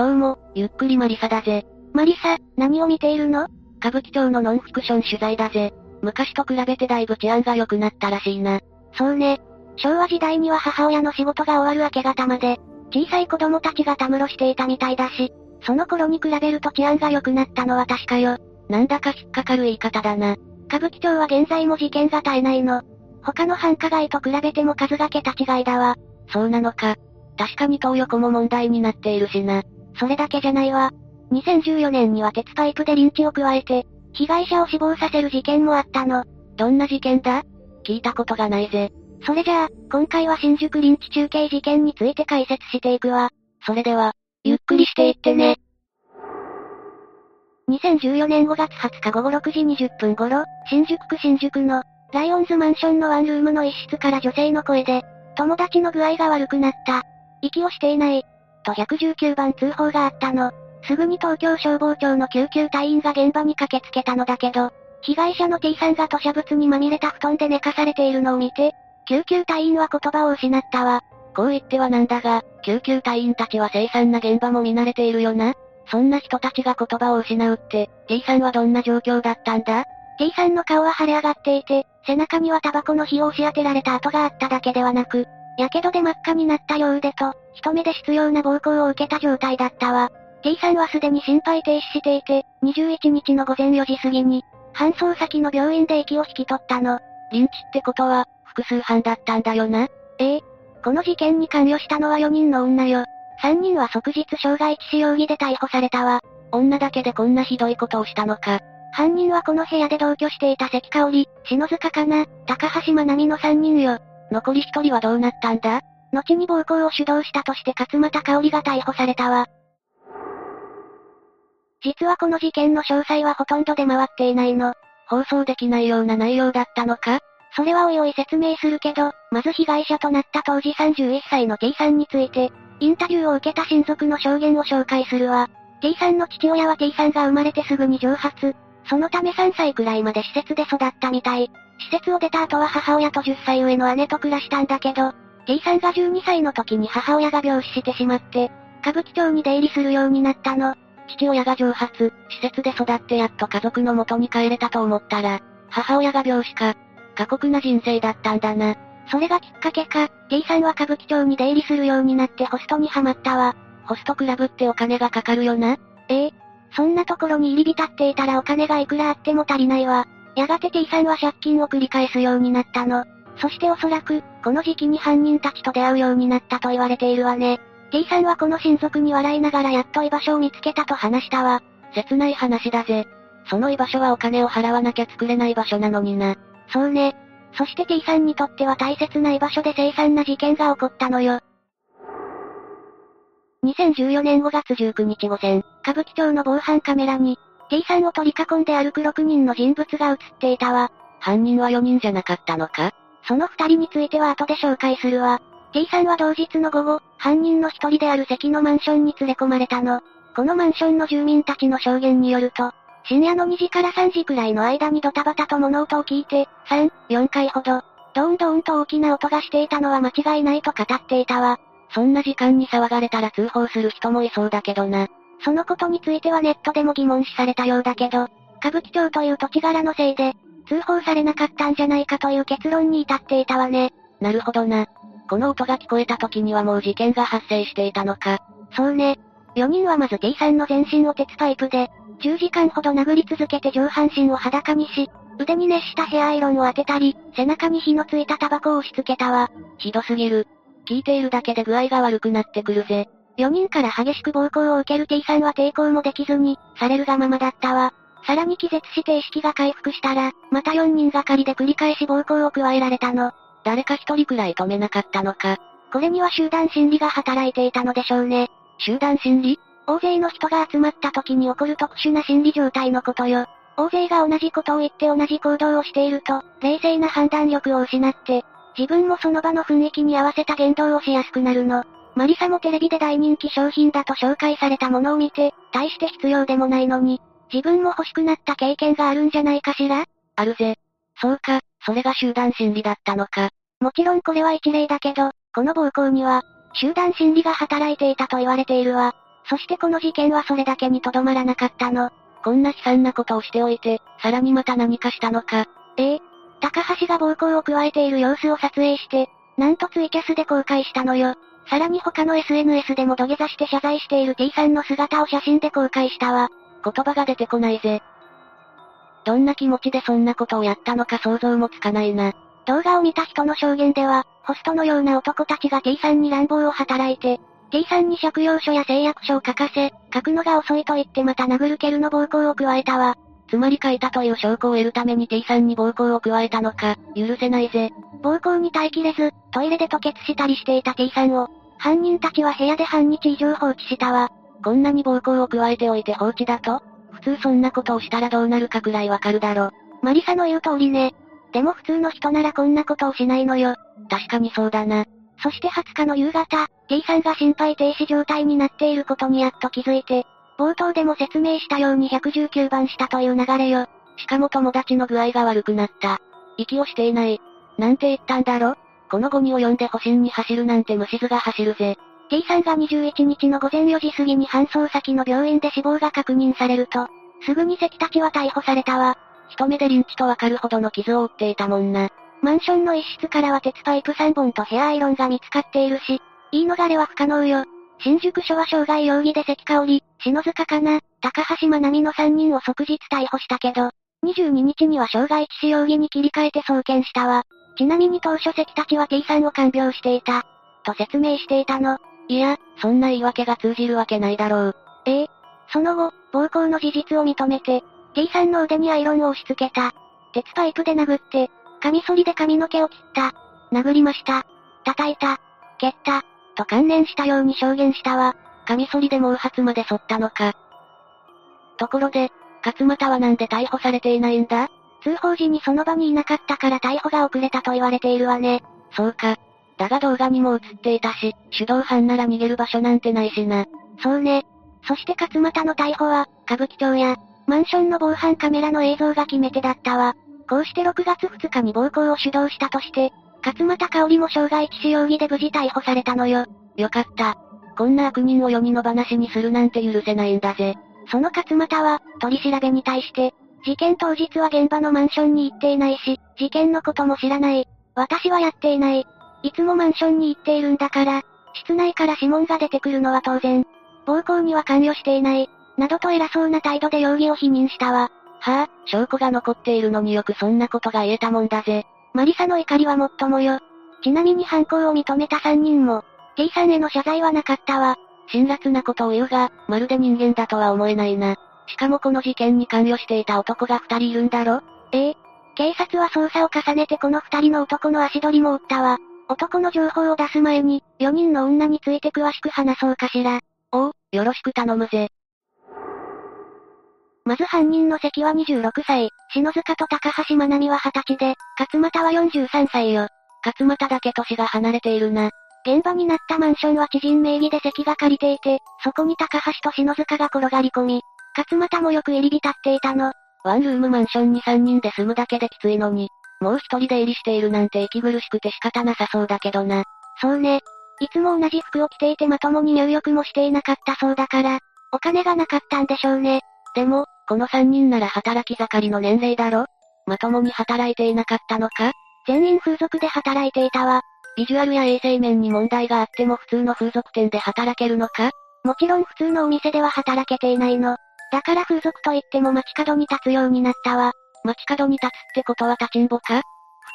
どうも、ゆっくりマリサだぜ。マリサ、何を見ているの？歌舞伎町のノンフィクション取材だぜ。昔と比べてだいぶ治安が良くなったらしいな。そうね。昭和時代には母親の仕事が終わる明け方まで、小さい子供たちがたむろしていたみたいだし、その頃に比べると治安が良くなったのは確かよ。なんだか引っかかる言い方だな。歌舞伎町は現在も事件が絶えないの。他の繁華街と比べても数が桁違いだわ。そうなのか。確かに東横も問題になっているしな。それだけじゃないわ。2014年には鉄パイプでリンチを加えて、被害者を死亡させる事件もあったの。どんな事件だ？聞いたことがないぜ。それじゃあ、今回は新宿リンチ中継事件について解説していくわ。それでは、ゆっくりしていってね。2014年5月20日午後6時20分頃、新宿区新宿の、ライオンズマンションのワンルームの一室から女性の声で、友達の具合が悪くなった。息をしていない。と119番通報があったの。すぐに東京消防庁の救急隊員が現場に駆けつけたのだけど、被害者の T さんが吐砂物にまみれた布団で寝かされているのを見て、救急隊員は言葉を失ったわ。こう言ってはなんだが、救急隊員たちは凄惨な現場も見慣れているよな。そんな人たちが言葉を失うって、T さんはどんな状況だったんだ？T さんの顔は腫れ上がっていて、背中にはタバコの火を押し当てられた跡があっただけではなく、火傷で真っ赤になった両腕と、一目で執拗な暴行を受けた状態だったわ。T さんはすでに心肺停止していて、21日の午前4時過ぎに、搬送先の病院で息を引き取ったの。リンチってことは、複数犯だったんだよな。ええ。この事件に関与したのは4人の女よ。3人は即日傷害致死容疑で逮捕されたわ。女だけでこんなひどいことをしたのか。犯人はこの部屋で同居していた関香織、篠塚かな、高橋まなみの3人よ。残り1人はどうなったんだ？後に暴行を主導したとして勝又香織が逮捕されたわ。実はこの事件の詳細はほとんど出回っていないの。放送できないような内容だったのか？それはおいおい説明するけど、まず被害者となった当時31歳の T さんについて、インタビューを受けた親族の証言を紹介するわ。T さんの父親は T さんが生まれてすぐに蒸発。そのため3歳くらいまで施設で育ったみたい。施設を出た後は母親と10歳上の姉と暮らしたんだけど、T さんが12歳の時に母親が病死してしまって、歌舞伎町に出入りするようになったの。父親が蒸発、施設で育ってやっと家族の元に帰れたと思ったら、母親が病死か。過酷な人生だったんだな。それがきっかけか、T さんは歌舞伎町に出入りするようになってホストにはまったわ。ホストクラブってお金がかかるよな？ええ。そんなところに入り浸っていたらお金がいくらあっても足りないわ。やがて T さんは借金を繰り返すようになったの。そしておそらく、この時期に犯人たちと出会うようになったと言われているわね。T さんはこの親族に笑いながらやっと居場所を見つけたと話したわ。切ない話だぜ。その居場所はお金を払わなきゃ作れない場所なのにな。そうね。そして T さんにとっては大切な居場所で凄惨な事件が起こったのよ。2014年5月19日午前、歌舞伎町の防犯カメラに、T さんを取り囲んで歩く6人の人物が映っていたわ。犯人は4人じゃなかったのか？その2人については後で紹介するわ。T さんは同日の午後、犯人の一人である関のマンションに連れ込まれたの。このマンションの住民たちの証言によると、深夜の2時から3時くらいの間にドタバタと物音を聞いて、3、4回ほど、ドーンドーンと大きな音がしていたのは間違いないと語っていたわ。そんな時間に騒がれたら通報する人もいそうだけどな。そのことについてはネットでも疑問視されたようだけど、歌舞伎町という土地柄のせいで、通報されなかったんじゃないかという結論に至っていたわね。なるほどな。この音が聞こえた時にはもう事件が発生していたのか。そうね。4人はまず T さんの全身を鉄パイプで、10時間ほど殴り続けて上半身を裸にし、腕に熱したヘアアイロンを当てたり、背中に火のついたタバコを押し付けたわ。ひどすぎる。聞いているだけで具合が悪くなってくるぜ。4人から激しく暴行を受ける T さんは抵抗もできずに、されるがままだったわ。さらに気絶して意識が回復したら、また4人がかりで繰り返し暴行を加えられたの。誰か一人くらい止めなかったのか。これには集団心理が働いていたのでしょうね。集団心理？大勢の人が集まった時に起こる特殊な心理状態のことよ。大勢が同じことを言って同じ行動をしていると、冷静な判断力を失って、自分もその場の雰囲気に合わせた言動をしやすくなるの。マリサもテレビで大人気商品だと紹介されたものを見て、大して必要でもないのに、自分も欲しくなった経験があるんじゃないかしら？あるぜ。そうか、それが集団心理だったのか。もちろんこれは一例だけど、この暴行には、集団心理が働いていたと言われているわ。そしてこの事件はそれだけにとどまらなかったの。こんな悲惨なことをしておいて、さらにまた何かしたのか。ええ。高橋が暴行を加えている様子を撮影して、なんとツイキャスで公開したのよ。さらに他の SNS でも土下座して謝罪している T さんの姿を写真で公開したわ。言葉が出てこないぜ。どんな気持ちでそんなことをやったのか想像もつかないな。動画を見た人の証言では、ホストのような男たちが T さんに乱暴を働いて、T さんに借用書や誓約書を書かせ、書くのが遅いと言ってまた殴る蹴るの暴行を加えたわ。つまり書いたという証拠を得るために T さんに暴行を加えたのか、許せないぜ。暴行に耐えきれず、トイレで吐血したりしていた T さんを、犯人たちは部屋で半日以上放置したわ。こんなに暴行を加えておいて放置だと？普通そんなことをしたらどうなるかくらいわかるだろ。マリサの言う通りね。でも普通の人ならこんなことをしないのよ。確かにそうだな。そして20日の夕方、T さんが心肺停止状態になっていることにやっと気づいて、冒頭でも説明したように119番したという流れよ。しかも友達の具合が悪くなった。息をしていない。なんて言ったんだろ？このゴミを呼んで保身に走るなんて虫図が走るぜ。T さんが21日の午前4時過ぎに搬送先の病院で死亡が確認されると、すぐに関たちは逮捕されたわ。一目でリンチとわかるほどの傷を負っていたもんな。マンションの一室からは鉄パイプ3本とヘアアイロンが見つかっているし、言い逃れは不可能よ。新宿署は傷害容疑で関香織、篠塚かな、高橋真奈美の3人を即日逮捕したけど、22日には傷害致死容疑に切り替えて送検したわ。ちなみに当初関たちは T さんを看病していた。と説明していたの。いや、そんな言い訳が通じるわけないだろう。ええ。その後、暴行の事実を認めて、T さんの腕にアイロンを押し付けた。鉄パイプで殴って、カミソリで髪の毛を切った。殴りました。叩いた。蹴った。と関連したように証言したわ。カミソリで毛髪まで剃ったのか。ところで、勝又はなんで逮捕されていないんだ？通報時にその場にいなかったから逮捕が遅れたと言われているわね。そうか。だが動画にも映っていたし、手動犯なら逃げる場所なんてないしな。そうね。そして勝又の逮捕は、歌舞伎町や、マンションの防犯カメラの映像が決め手だったわ。こうして6月2日に暴行を主導したとして、勝又香織も傷害致死容疑で無事逮捕されたのよ。よかった。こんな悪人を世にの話にするなんて許せないんだぜ。その勝又は、取り調べに対して、事件当日は現場のマンションに行っていないし、事件のことも知らない。私はやっていない。いつもマンションに行っているんだから、室内から指紋が出てくるのは当然。暴行には関与していない。などと偉そうな態度で容疑を否認したわ。はあ、証拠が残っているのによくそんなことが言えたもんだぜ。マリサの怒りはもっともよ。ちなみに犯行を認めた3人も、T さんへの謝罪はなかったわ。辛辣なことを言うが、まるで人間だとは思えないな。しかもこの事件に関与していた男が2人いるんだろ？ええ。警察は捜査を重ねてこの2人の男の足取りも追ったわ。男の情報を出す前に、4人の女について詳しく話そうかしら。おう、よろしく頼むぜ。まず犯人の関は26歳、篠塚と高橋真奈美は20歳で、勝又は43歳よ。勝又だけ年が離れているな。現場になったマンションは知人名義で関が借りていて、そこに高橋と篠塚が転がり込み、勝又もよく入り浸っていたの。ワンルームマンションに3人で住むだけできついのに、もう一人出入りしているなんて息苦しくて仕方なさそうだけどな。そうね。いつも同じ服を着ていてまともに入浴もしていなかったそうだから、お金がなかったんでしょうね。でも、この3人なら働き盛りの年齢だろ？まともに働いていなかったのか？全員風俗で働いていたわ。ビジュアルや衛生面に問題があっても普通の風俗店で働けるのか？もちろん普通のお店では働けていないの。だから風俗といっても街角に立つようになったわ。街角に立つってことは立ちんぼか？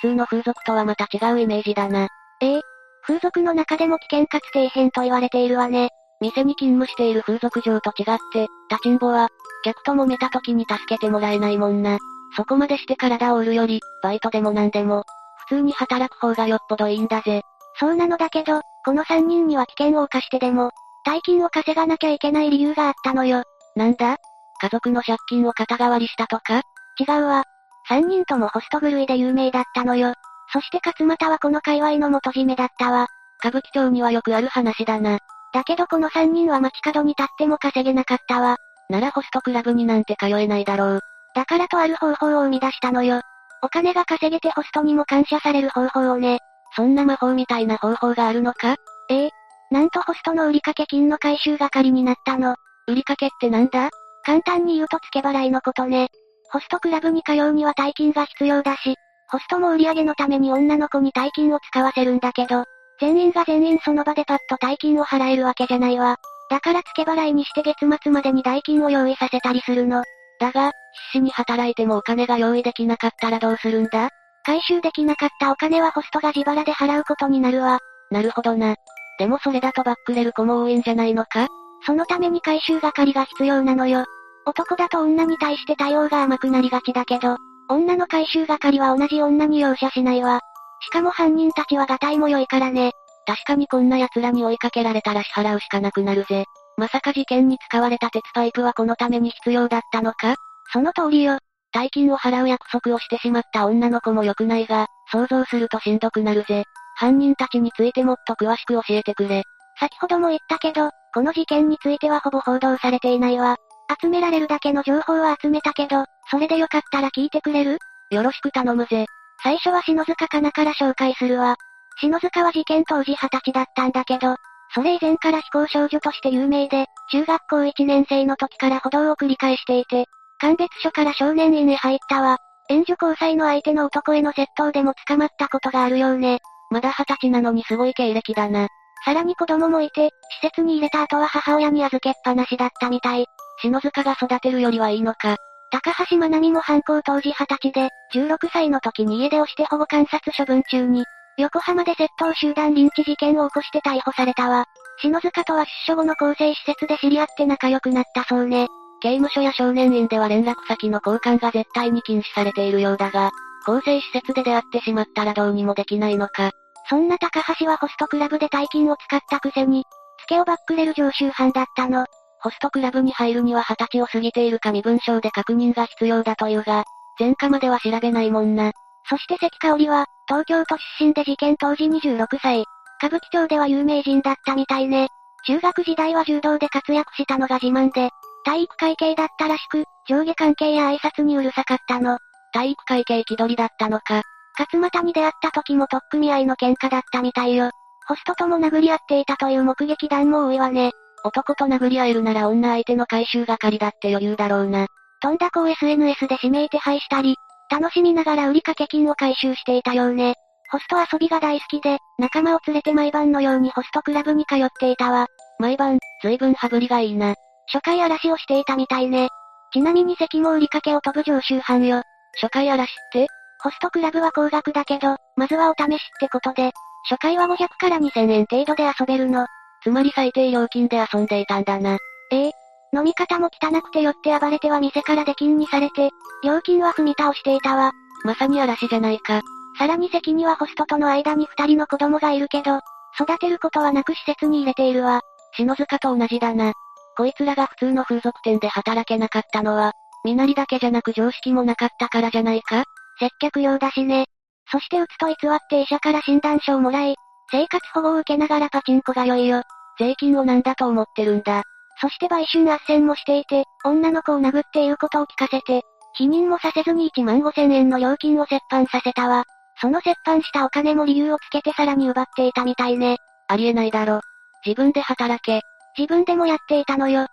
普通の風俗とはまた違うイメージだな。ええ。風俗の中でも危険かつ底辺と言われているわね。店に勤務している風俗嬢と違って、立ちんぼは、客と揉めた時に助けてもらえないもんな。そこまでして体を売るより、バイトでも何でも、普通に働く方がよっぽどいいんだぜ。そうなのだけど、この3人には危険を冒してでも、大金を稼がなきゃいけない理由があったのよ。なんだ？家族の借金を肩代わりしたとか？違うわ。三人ともホスト狂いで有名だったのよ。そして勝又はこの界隈の元締めだったわ。歌舞伎町にはよくある話だな。だけどこの三人は街角に立っても稼げなかったわ。ならホストクラブになんて通えないだろう。だからとある方法を生み出したのよ。お金が稼げてホストにも感謝される方法をね。そんな魔法みたいな方法があるのか？ええ。なんとホストの売掛金の回収係になったの。売掛ってなんだ？簡単に言うと付け払いのことね。ホストクラブに通うには大金が必要だし、ホストも売り上げのために女の子に大金を使わせるんだけど、全員が全員その場でパッと大金を払えるわけじゃないわ。だから付け払いにして月末までに代金を用意させたりするの。だが、必死に働いてもお金が用意できなかったらどうするんだ？回収できなかったお金はホストが自腹で払うことになるわ。なるほどな。でもそれだとバックれる子も多いんじゃないのか？そのために回収係が必要なのよ。男だと女に対して対応が甘くなりがちだけど、女の回収係は同じ女に容赦しないわ。しかも犯人たちはガタイも良いからね。確かにこんな奴らに追いかけられたら支払うしかなくなるぜ。まさか事件に使われた鉄パイプはこのために必要だったのか？その通りよ。大金を払う約束をしてしまった女の子も良くないが、想像するとしんどくなるぜ。犯人たちについてもっと詳しく教えてくれ。先ほども言ったけど、この事件についてはほぼ報道されていないわ。集められるだけの情報は集めたけど、それでよかったら聞いてくれる？よろしく頼むぜ。最初は篠塚かなから紹介するわ。篠塚は事件当時20歳だったんだけど、それ以前から非行少女として有名で、中学校1年生の時から補導を繰り返していて、鑑別所から少年院へ入ったわ。援助交際の相手の男への窃盗でも捕まったことがあるようね。まだ二十歳なのにすごい経歴だな。さらに子供もいて、施設に入れた後は母親に預けっぱなしだったみたい。篠塚が育てるよりはいいのか。高橋まなみも犯行当時20歳で、16歳の時に家出をして保護観察処分中に、横浜で窃盗集団リンチ事件を起こして逮捕されたわ。篠塚とは出所後の更生施設で知り合って仲良くなったそうね。刑務所や少年院では連絡先の交換が絶対に禁止されているようだが、更生施設で出会ってしまったらどうにもできないのか。そんな高橋はホストクラブで大金を使ったくせに、付けをバックれる常習犯だったの。ホストクラブに入るには20歳を過ぎているか身分証で確認が必要だというが、前科までは調べないもんな。そして関香織は、東京都出身で事件当時26歳。歌舞伎町では有名人だったみたいね。中学時代は柔道で活躍したのが自慢で、体育会系だったらしく、上下関係や挨拶にうるさかったの。体育会系気取りだったのか。勝又に出会った時も取っ組み合いの喧嘩だったみたいよ。ホストとも殴り合っていたという目撃談も多いわね。男と殴り合えるなら女相手の回収係だって余裕だろうな。飛んだ子を SNS で指名手配したり、楽しみながら売掛金を回収していたようね。ホスト遊びが大好きで、仲間を連れて毎晩のようにホストクラブに通っていたわ。毎晩、随分羽振りがいいな。初回嵐をしていたみたいね。ちなみに関も売りかけを飛ぶ常習犯よ。初回嵐って？ホストクラブは高額だけど、まずはお試しってことで、初回は500から2000円程度で遊べるの。つまり最低料金で遊んでいたんだな。ええ。飲み方も汚くて酔って暴れては店から出禁にされて、料金は踏み倒していたわ。まさに嵐じゃないか。さらに席にはホストとの間に二人の子供がいるけど、育てることはなく施設に入れているわ。篠塚と同じだな。こいつらが普通の風俗店で働けなかったのは、身なりだけじゃなく常識もなかったからじゃないか？接客用だしね。そしてうつと偽って医者から診断書をもらい、生活保護を受けながらパチンコが良いよ。税金をなんだと思ってるんだ。そして売春斡旋もしていて、女の子を殴っていることを聞かせて、否認もさせずに1万5千円の料金を折半させたわ。その折半したお金も理由をつけてさらに奪っていたみたいね。ありえないだろ。自分で働け。自分でもやっていたのよ。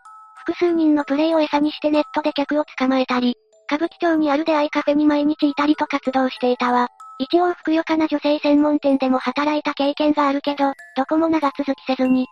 複数人のプレイを餌にしてネットで客を捕まえたり、歌舞伎町にある出会いカフェに毎日いたりと活動していたわ。一応ふくよかな女性専門店でも働いた経験があるけど、どこも長続きせずに、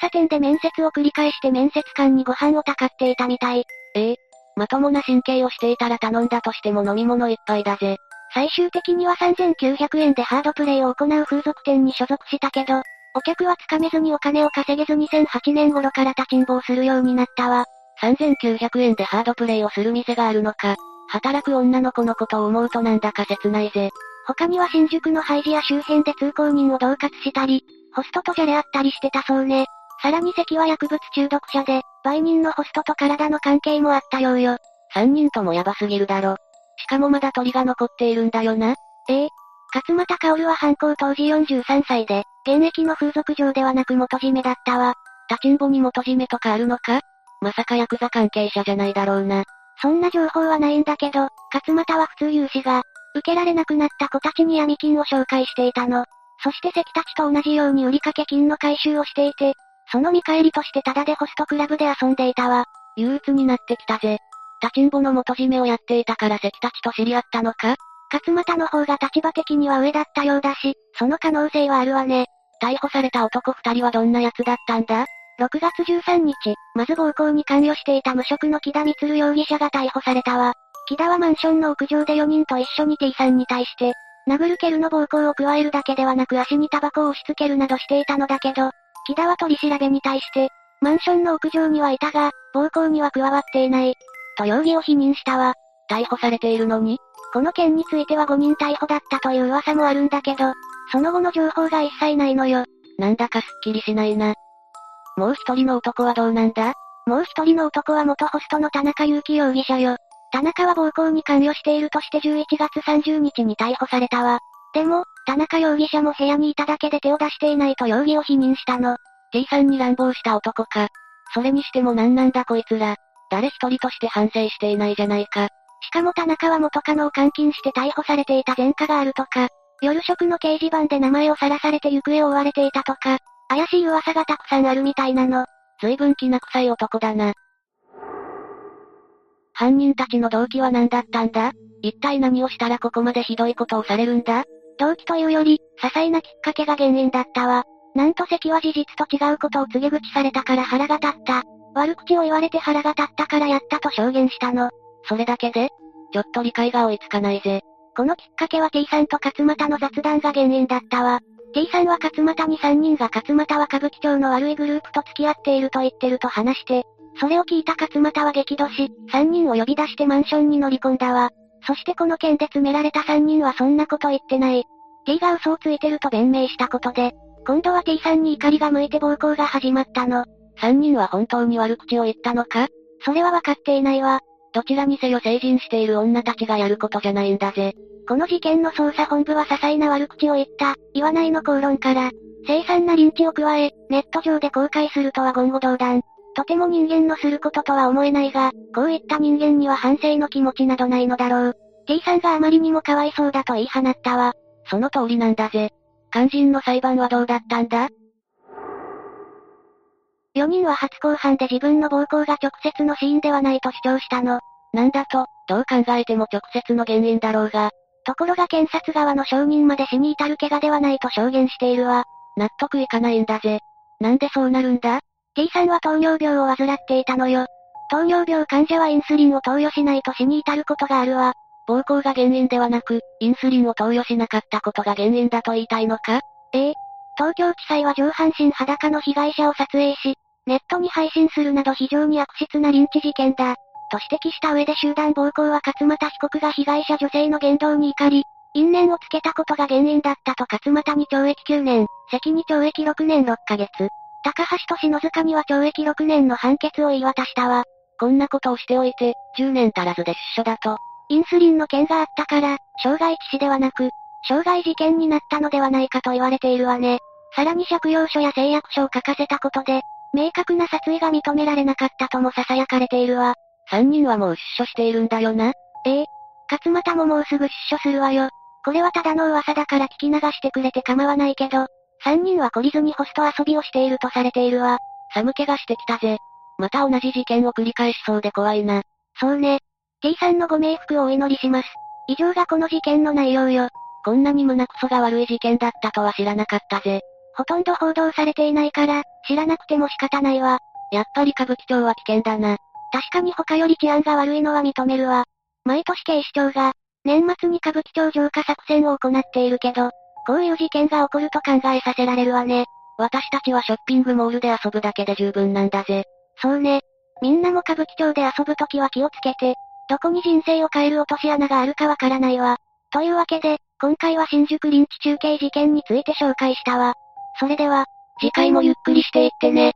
喫茶店で面接を繰り返して面接官にご飯をたかっていたみたい。ええまともな神経をしていたら頼んだとしても飲み物一杯だぜ。最終的には3900円でハードプレイを行う風俗店に所属したけど、お客はつかめずにお金を稼げず2008年頃から立ちんぼをするようになったわ。3900円でハードプレイをする店があるのか。働く女の子のことを思うとなんだか切ないぜ。他には新宿のハイジや周辺で通行人を恫喝したり、ホストとじゃれ合ったりしてたそうね。さらに関は薬物中毒者で、売人のホストと体の関係もあったようよ。三人ともヤバすぎるだろ。しかもまだ鳥が残っているんだよな。ええ。勝又薫は犯行当時43歳で、現役の風俗嬢ではなく元締めだったわ。立ちんぼに元締めとかあるのか？まさかヤクザ関係者じゃないだろうな。そんな情報はないんだけど、勝又は普通融資が、受けられなくなった子たちに闇金を紹介していたの。そして関たちと同じように売掛金の回収をしていて、その見返りとしてタダでホストクラブで遊んでいたわ。憂鬱になってきたぜ。立ちんぼの元締めをやっていたから関たちと知り合ったのか？勝又の方が立場的には上だったようだし、その可能性はあるわね。逮捕された男二人はどんな奴だったんだ ?6 月13日、まず暴行に関与していた無職の木田光容疑者が逮捕されたわ。木田はマンションの屋上で4人と一緒に T さんに対して、殴る蹴るの暴行を加えるだけではなく足にタバコを押し付けるなどしていたのだけど、木田は取り調べに対して、マンションの屋上にはいたが、暴行には加わっていない。と容疑を否認したわ。逮捕されているのにこの件については5人逮捕だったという噂もあるんだけど、その後の情報が一切ないのよ。なんだかすっきりしないな。もう一人の男はどうなんだ？もう一人の男は元ホストの田中祐希容疑者よ。田中は暴行に関与しているとして11月30日に逮捕されたわ。でも、田中容疑者も部屋にいただけで手を出していないと容疑を否認したの。T さんに乱暴した男か。それにしてもなんなんだこいつら。誰一人として反省していないじゃないか。しかも田中は元カノを監禁して逮捕されていた前科があるとか、夜食の掲示板で名前をさらされて行方を追われていたとか、怪しい噂がたくさんあるみたいなの。随分気な臭い男だな。犯人たちの動機は何だったんだ？一体何をしたらここまでひどいことをされるんだ？動機というより、些細なきっかけが原因だったわ。なんと関は事実と違うことを告げ口されたから腹が立った。悪口を言われて腹が立ったからやったと証言したの。それだけでちょっと理解が追いつかないぜ。このきっかけは T さんと勝又の雑談が原因だったわ。T さんは勝又に3人が勝又は歌舞伎町の悪いグループと付き合っていると言ってると話して、それを聞いた勝又は激怒し、3人を呼び出してマンションに乗り込んだわ。そしてこの件で詰められた3人はそんなこと言ってない。T が嘘をついてると弁明したことで、今度は T さんに怒りが向いて暴行が始まったの。3人は本当に悪口を言ったのか？それはわかっていないわ。どちらにせよ成人している女たちがやることじゃないんだぜ。この事件の捜査本部は些細な悪口を言った、言わないの口論から、凄惨なリンチを加え、ネット上で公開するとは言語道断。とても人間のすることとは思えないが、こういった人間には反省の気持ちなどないのだろう。T さんがあまりにもかわいそうだと言い放ったわ。その通りなんだぜ。肝心の裁判はどうだったんだ？4人は初公判で自分の暴行が直接の死因ではないと主張したの。なんだと、どう考えても直接の原因だろうが。ところが検察側の証人まで死に至る怪我ではないと証言しているわ。納得いかないんだぜ。なんでそうなるんだ ?T さんは糖尿病を患っていたのよ。糖尿病患者はインスリンを投与しないと死に至ることがあるわ。暴行が原因ではなく、インスリンを投与しなかったことが原因だと言いたいのか？ええ。東京地裁は上半身裸の被害者を撮影し、ネットに配信するなど非常に悪質なリンチ事件だ。と指摘した上で集団暴行は勝又被告が被害者女性の言動に怒り、因縁をつけたことが原因だったと勝又に懲役9年、関に懲役6年6ヶ月。高橋と篠塚には懲役6年の判決を言い渡したわ。こんなことをしておいて、10年足らずで出所だと。インスリンの件があったから、傷害致死ではなく、傷害事件になったのではないかと言われているわね。さらに借用書や誓約書を書かせたことで、明確な殺意が認められなかったとも囁かれているわ。三人はもう出所しているんだよな？ええ。勝又ももうすぐ出所するわよ。これはただの噂だから聞き流してくれて構わないけど、三人は懲りずにホスト遊びをしているとされているわ。寒気がしてきたぜ。また同じ事件を繰り返しそうで怖いな。そうね。T さんのご冥福をお祈りします。以上がこの事件の内容よ。こんなに胸クソが悪い事件だったとは知らなかったぜ。ほとんど報道されていないから、知らなくても仕方ないわ。やっぱり歌舞伎町は危険だな。確かに他より治安が悪いのは認めるわ。毎年警視庁が、年末に歌舞伎町浄化作戦を行っているけど、こういう事件が起こると考えさせられるわね。私たちはショッピングモールで遊ぶだけで十分なんだぜ。そうね。みんなも歌舞伎町で遊ぶときは気をつけて、どこに人生を変える落とし穴があるかわからないわ。というわけで、今回は新宿リンチ中継事件について紹介したわ。それでは、次回もゆっくりしていってね。